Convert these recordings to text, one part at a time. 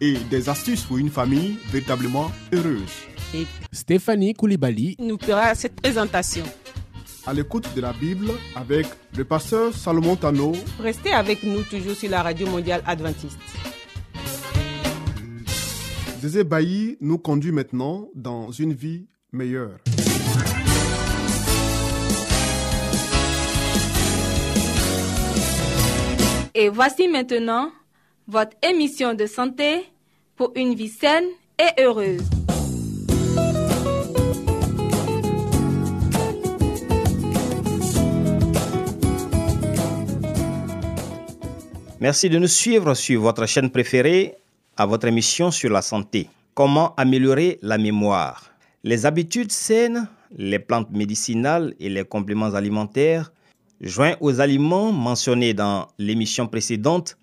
et des astuces pour une famille véritablement heureuse. et Stéphanie Koulibaly, nous fera cette présentation. À l'écoute de la Bible avec le pasteur Salomon Tano, Restez avec nous toujours sur la radio mondiale adventiste. Zézé Bailly nous conduit maintenant dans une vie meilleure. Et voici maintenant votre émission de santé pour une vie saine et heureuse. Merci de nous suivre sur votre chaîne préférée à votre émission sur la santé. Comment améliorer la mémoire? Les habitudes saines, les plantes médicinales et les compléments alimentaires, joints aux aliments mentionnés dans l'émission précédente,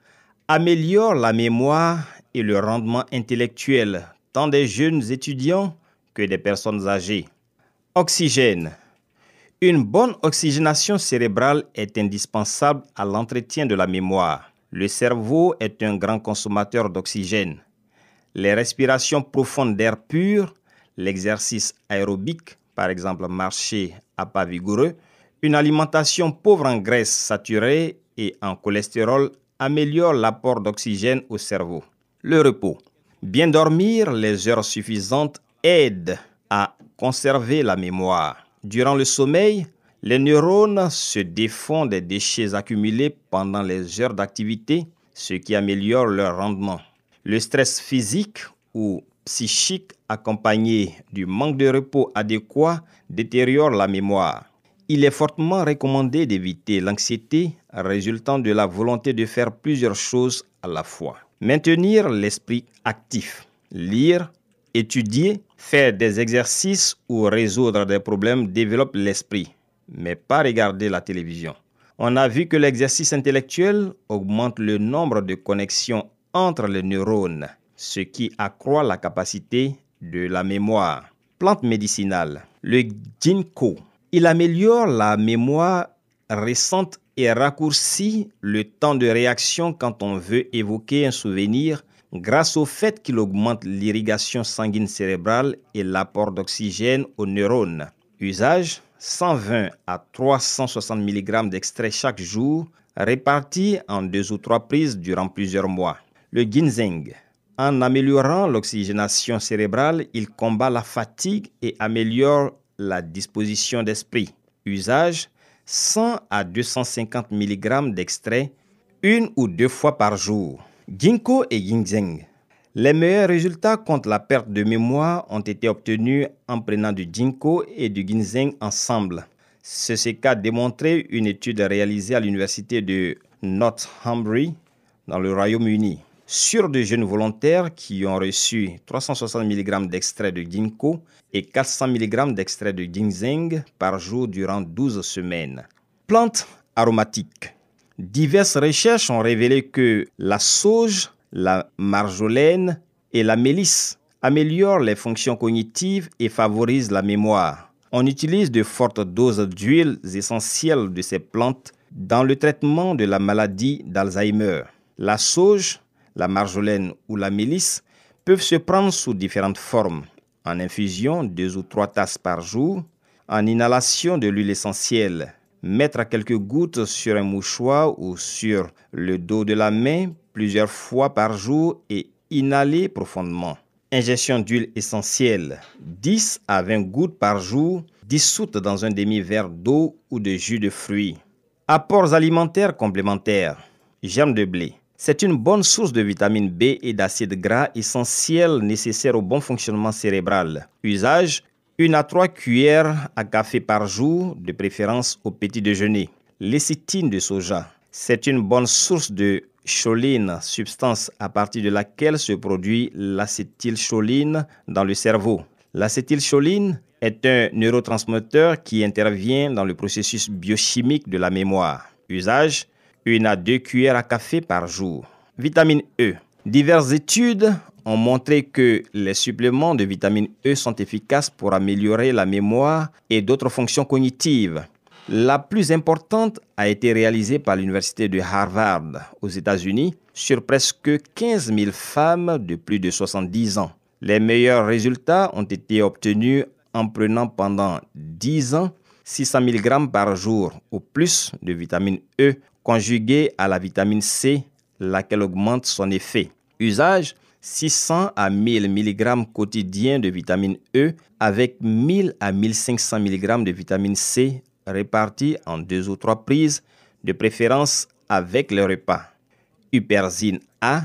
améliorent la mémoire et le rendement intellectuel tant des jeunes étudiants que des personnes âgées. Oxygène. Une bonne oxygénation cérébrale est indispensable à l'entretien de la mémoire. Le cerveau est un grand consommateur d'oxygène. Les respirations profondes d'air pur, l'exercice aérobique, par exemple marcher à pas vigoureux, une alimentation pauvre en graisses saturées et en cholestérol améliore l'apport d'oxygène au cerveau. Le repos. Bien dormir les heures suffisantes aide à conserver la mémoire. Durant le sommeil, les neurones se défont des déchets accumulés pendant les heures d'activité, ce qui améliore leur rendement. Le stress physique ou psychique accompagné du manque de repos adéquat détériore la mémoire. Il est fortement recommandé d'éviter l'anxiété résultant de la volonté de faire plusieurs choses à la fois. Maintenir l'esprit actif, lire, étudier, faire des exercices ou résoudre des problèmes développe l'esprit, mais pas regarder la télévision. On a vu que l'exercice intellectuel augmente le nombre de connexions entre les neurones, ce qui accroît la capacité de la mémoire. Plante médicinale. Le ginkgo. Il améliore la mémoire récente et raccourcit le temps de réaction quand on veut évoquer un souvenir grâce au fait qu'il augmente l'irrigation sanguine cérébrale et l'apport d'oxygène aux neurones. Usage 120 à 360 mg d'extrait chaque jour, répartis en deux ou trois prises durant plusieurs mois. Le ginseng. En améliorant l'oxygénation cérébrale, il combat la fatigue et améliore la disposition d'esprit. Usage 100 à 250 mg d'extrait une ou deux fois par jour. Ginkgo et ginseng. Les meilleurs résultats contre la perte de mémoire ont été obtenus en prenant du ginkgo et du ginseng ensemble. Ceci qu'a démontré une étude réalisée à l'université de Northumbrie dans le Royaume-Uni sur de jeunes volontaires qui ont reçu 360 mg d'extrait de ginkgo et 400 mg d'extrait de ginseng par jour durant 12 semaines. Plantes aromatiques. Diverses recherches ont révélé que la sauge, la marjolaine et la mélisse améliorent les fonctions cognitives et favorisent la mémoire. On utilise de fortes doses d'huiles essentielles de ces plantes dans le traitement de la maladie d'Alzheimer. La sauge, la marjolaine ou la mélisse peuvent se prendre sous différentes formes. En infusion, deux ou trois tasses par jour. En inhalation de l'huile essentielle. Mettre quelques gouttes sur un mouchoir ou sur le dos de la main plusieurs fois par jour et inhaler profondément. Ingestion d'huile essentielle 10 à 20 gouttes par jour dissoutes dans un demi-verre d'eau ou de jus de fruits. Apports alimentaires complémentaires. Germe de blé. C'est une bonne source de vitamine B et d'acides gras essentiels nécessaires au bon fonctionnement cérébral. Usage 1 à 3 cuillères à café par jour, de préférence au petit déjeuner. Lécithine de soja. C'est une bonne source de choline, substance à partir de laquelle se produit l'acétylcholine dans le cerveau. L'acétylcholine est un neurotransmetteur qui intervient dans le processus biochimique de la mémoire. Usage une à deux cuillères à café par jour. Vitamine E. Diverses études ont montré que les suppléments de vitamine E sont efficaces pour améliorer la mémoire et d'autres fonctions cognitives. La plus importante a été réalisée par l'Université de Harvard aux États-Unis sur presque 15 000 femmes de plus de 70 ans. Les meilleurs résultats ont été obtenus en prenant pendant 10 ans 600 mg par jour ou plus de vitamine E conjuguée à la vitamine C, laquelle augmente son effet. Usage 600 à 1000 mg quotidiens de vitamine E avec 1000 à 1500 mg de vitamine C répartis en deux ou trois prises, de préférence avec le repas. Huperzine A,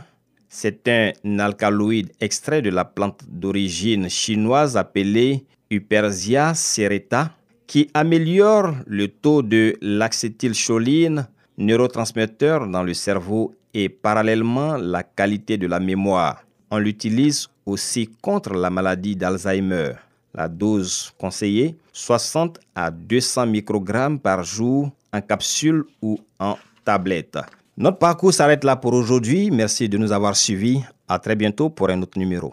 c'est un alcaloïde extrait de la plante d'origine chinoise appelée Huperzia serrata qui améliore le taux de l'acétylcholine, neurotransmetteur dans le cerveau et parallèlement la qualité de la mémoire. On l'utilise aussi contre la maladie d'Alzheimer. La dose conseillée, 60 à 200 microgrammes par jour en capsule ou en tablette. Notre parcours s'arrête là pour aujourd'hui. Merci de nous avoir suivis. À très bientôt pour un autre numéro.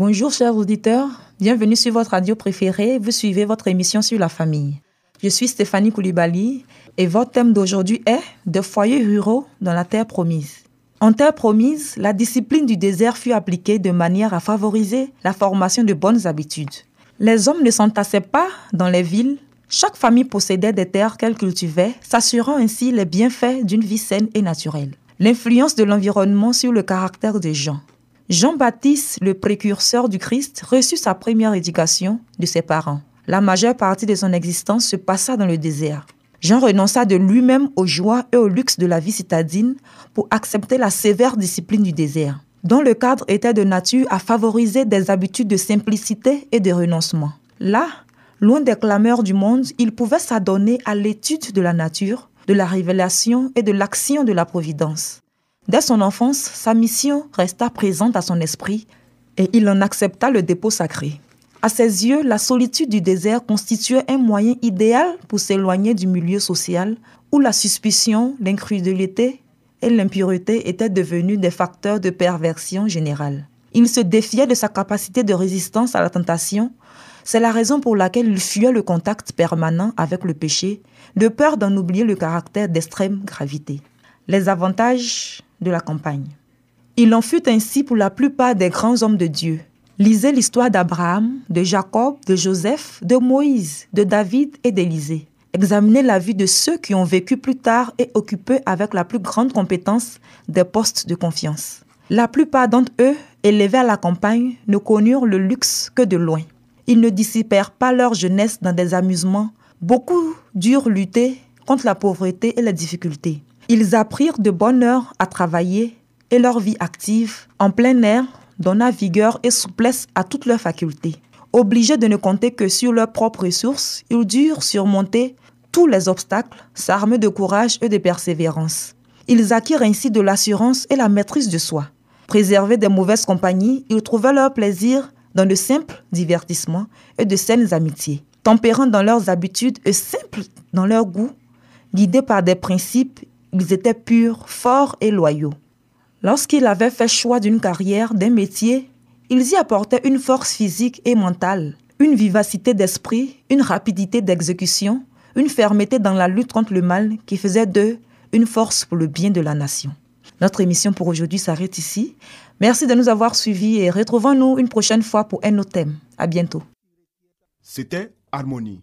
Bonjour chers auditeurs, bienvenue sur votre radio préférée, vous suivez votre émission sur la famille. Je suis Stéphanie Koulibaly et votre thème d'aujourd'hui est De foyers ruraux dans la terre promise. En terre promise, la discipline du désert fut appliquée de manière à favoriser la formation de bonnes habitudes. Les hommes ne s'entassaient pas dans les villes, chaque famille possédait des terres qu'elle cultivait, s'assurant ainsi les bienfaits d'une vie saine et naturelle. L'influence de l'environnement sur le caractère des gens. Jean-Baptiste, le précurseur du Christ, reçut sa première éducation de ses parents. La majeure partie de son existence se passa dans le désert. Jean renonça de lui-même aux joies et au luxe de la vie citadine pour accepter la sévère discipline du désert, dont le cadre était de nature à favoriser des habitudes de simplicité et de renoncement. Là, loin des clameurs du monde, il pouvait s'adonner à l'étude de la nature, de la révélation et de l'action de la providence. Dès son enfance, sa mission resta présente à son esprit et il en accepta le dépôt sacré. À ses yeux, la solitude du désert constituait un moyen idéal pour s'éloigner du milieu social où la suspicion, l'incrédulité et l'impureté étaient devenus des facteurs de perversion générale. Il se défiait de sa capacité de résistance à la tentation. C'est la raison pour laquelle il fuyait le contact permanent avec le péché, de peur d'en oublier le caractère d'extrême gravité. Les avantages de la campagne. Il en fut ainsi pour la plupart des grands hommes de Dieu. Lisez l'histoire d'Abraham, de Jacob, de Joseph, de Moïse, de David et d'Élisée. Examinez la vie de ceux qui ont vécu plus tard et occupé avec la plus grande compétence des postes de confiance. La plupart d'entre eux, élevés à la campagne, ne connurent le luxe que de loin. Ils ne dissipèrent pas leur jeunesse dans des amusements. Beaucoup durent lutter contre la pauvreté et les difficultés. Ils apprirent de bonne heure à travailler et leur vie active en plein air donna vigueur et souplesse à toutes leurs facultés. Obligés de ne compter que sur leurs propres ressources, ils durent surmonter tous les obstacles, s'armer de courage et de persévérance. Ils acquirent ainsi de l'assurance et la maîtrise de soi. Préservés des mauvaises compagnies, ils trouvaient leur plaisir dans de simples divertissements et de saines amitiés. Tempérants dans leurs habitudes et simples dans leur goût, guidés par des principes, ils étaient purs, forts et loyaux. Lorsqu'ils avaient fait choix d'une carrière, d'un métier, ils y apportaient une force physique et mentale, une vivacité d'esprit, une rapidité d'exécution, une fermeté dans la lutte contre le mal qui faisait d'eux une force pour le bien de la nation. Notre émission pour aujourd'hui s'arrête ici. Merci de nous avoir suivis et retrouvons-nous une prochaine fois pour un autre thème. À bientôt. C'était Harmonie.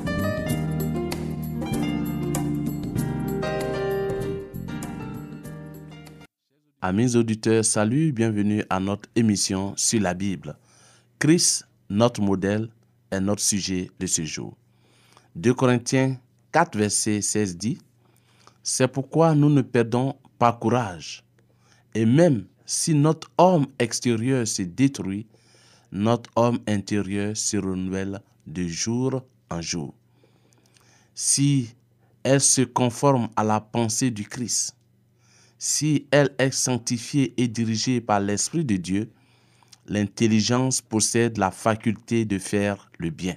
Amis auditeurs, salut, bienvenue à notre émission sur la Bible. Christ, notre modèle, est notre sujet de ce jour. 2 Corinthiens 4, verset 16 dit, C'est pourquoi nous ne perdons pas courage. Et même si notre homme extérieur se détruit, notre homme intérieur se renouvelle de jour en jour. Si elle se conforme à la pensée du Christ, si elle est sanctifiée et dirigée par l'Esprit de Dieu, l'intelligence possède la faculté de faire le bien.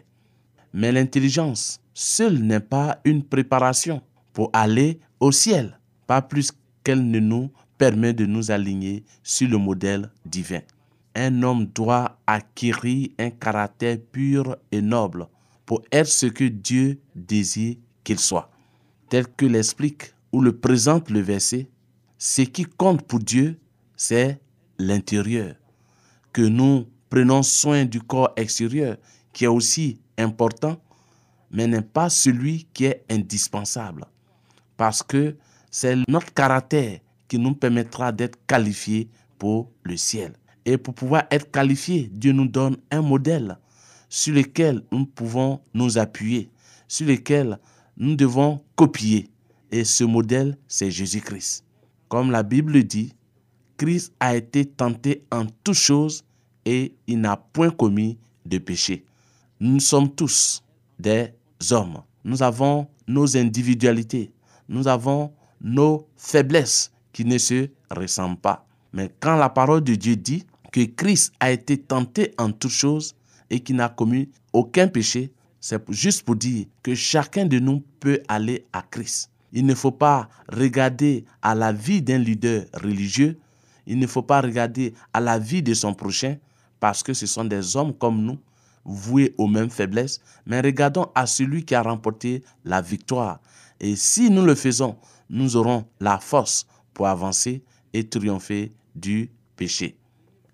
Mais l'intelligence seule n'est pas une préparation pour aller au ciel, pas plus qu'elle ne nous permet de nous aligner sur le modèle divin. Un homme doit acquérir un caractère pur et noble pour être ce que Dieu désire qu'il soit. Tel que l'explique ou le présente le verset, ce qui compte pour Dieu, c'est l'intérieur. Que nous prenons soin du corps extérieur, qui est aussi important, mais n'est pas celui qui est indispensable. Parce que c'est notre caractère qui nous permettra d'être qualifiés pour le ciel. Et pour pouvoir être qualifiés, Dieu nous donne un modèle sur lequel nous pouvons nous appuyer, sur lequel nous devons copier. Et ce modèle, c'est Jésus-Christ. Comme la Bible dit, Christ a été tenté en toutes choses et il n'a point commis de péché. Nous sommes tous des hommes. Nous avons nos individualités. Nous avons nos faiblesses qui ne se ressemblent pas. Mais quand la parole de Dieu dit que Christ a été tenté en toutes choses et qu'il n'a commis aucun péché, c'est juste pour dire que chacun de nous peut aller à Christ. Il ne faut pas regarder à la vie d'un leader religieux, il ne faut pas regarder à la vie de son prochain, parce que ce sont des hommes comme nous, voués aux mêmes faiblesses, mais regardons à celui qui a remporté la victoire. Et si nous le faisons, nous aurons la force pour avancer et triompher du péché.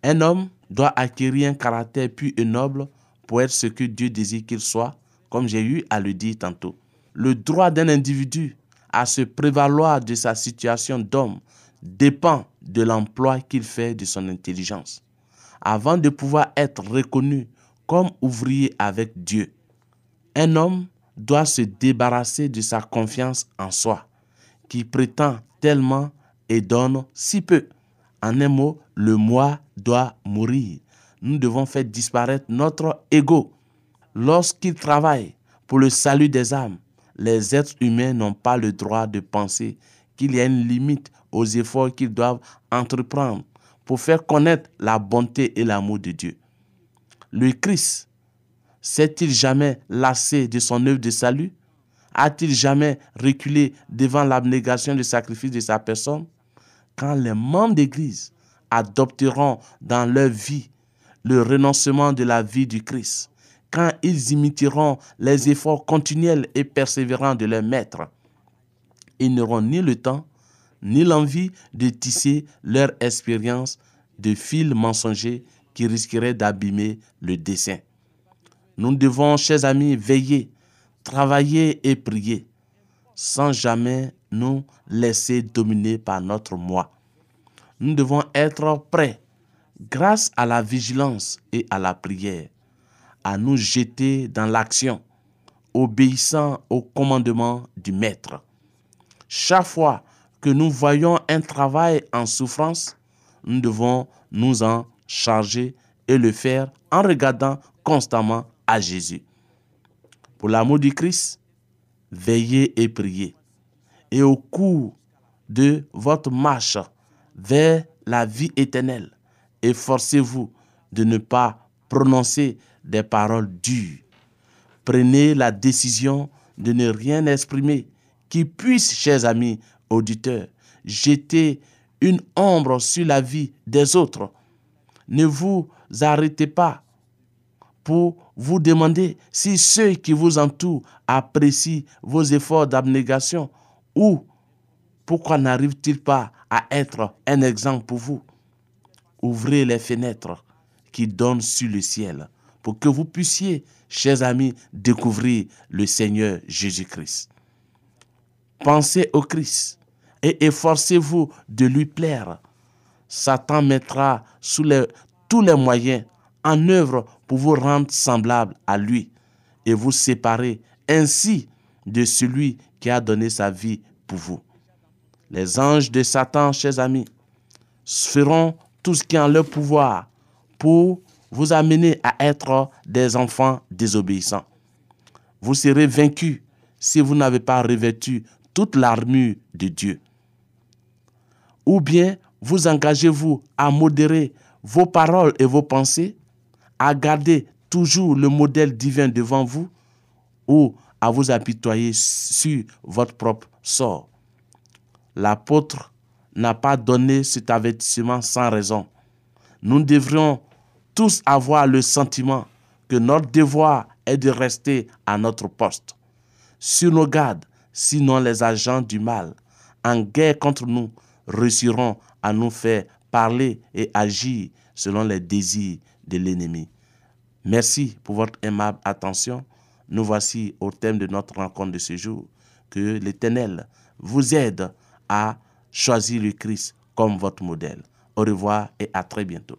Un homme doit acquérir un caractère pur et noble pour être ce que Dieu désire qu'il soit, comme j'ai eu à le dire tantôt. Le droit d'un individu à se prévaloir de sa situation d'homme dépend de l'emploi qu'il fait de son intelligence. Avant de pouvoir être reconnu comme ouvrier avec Dieu, un homme doit se débarrasser de sa confiance en soi, qui prétend tellement et donne si peu. En un mot, le moi doit mourir. Nous devons faire disparaître notre ego. Lorsqu'il travaille pour le salut des âmes, les êtres humains n'ont pas le droit de penser qu'il y a une limite aux efforts qu'ils doivent entreprendre pour faire connaître la bonté et l'amour de Dieu. Le Christ s'est-il jamais lassé de son œuvre de salut? A-t-il jamais reculé devant l'abnégation du sacrifice de sa personne? Quand les membres d'Église adopteront dans leur vie le renoncement de la vie du Christ, quand ils imiteront les efforts continuels et persévérants de leur maître. Ils n'auront ni le temps, ni l'envie de tisser leur expérience de fils mensongers qui risqueraient d'abîmer le dessin. Nous devons, chers amis, veiller, travailler et prier, sans jamais nous laisser dominer par notre moi. nous devons être prêts, grâce à la vigilance et à la prière, à nous jeter dans l'action, obéissant au commandement du Maître. Chaque fois que nous voyons un travail en souffrance, nous devons nous en charger et le faire en regardant constamment à Jésus. Pour l'amour du Christ, veillez et priez. Et au cours de votre marche vers la vie éternelle, efforcez-vous de ne pas prononcer des paroles dures. Prenez la décision de ne rien exprimer qui puisse, chers amis auditeurs, jeter une ombre sur la vie des autres. Ne vous arrêtez pas pour vous demander si ceux qui vous entourent apprécient vos efforts d'abnégation ou pourquoi n'arrive-t-il pas à être un exemple pour vous? Ouvrez les fenêtres qui donnent sur le ciel pour que vous puissiez, chers amis, découvrir le Seigneur Jésus-Christ. Pensez au Christ et efforcez-vous de lui plaire. Satan mettra sous tous les moyens en œuvre pour vous rendre semblable à lui et vous séparer ainsi de celui qui a donné sa vie pour vous. Les anges de Satan, chers amis, feront tout ce qui est en leur pouvoir pour vous amener à être des enfants désobéissants. Vous serez vaincus si vous n'avez pas revêtu toute l'armure de Dieu. Ou bien vous engagez-vous à modérer vos paroles et vos pensées, à garder toujours le modèle divin devant vous, ou à vous apitoyer sur votre propre sort. L'apôtre n'a pas donné cet avertissement sans raison. Nous devrions tous avoir le sentiment que notre devoir est de rester à notre poste, sur nos gardes, sinon les agents du mal, en guerre contre nous, réussiront à nous faire parler et agir selon les désirs de l'ennemi. Merci pour votre aimable attention. Nous voici au thème de notre rencontre de ce jour. Que l'Éternel vous aide à choisir le Christ comme votre modèle. Au revoir et à très bientôt.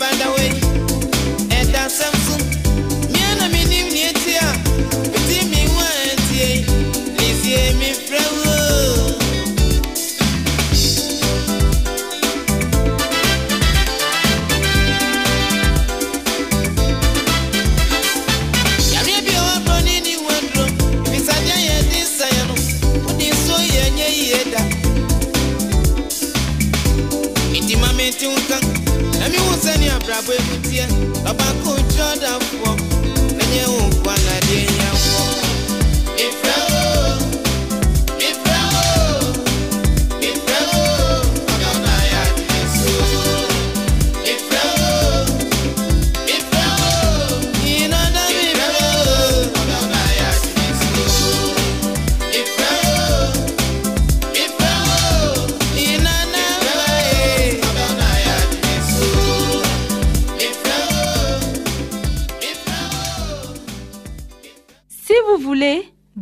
a way. and dance some.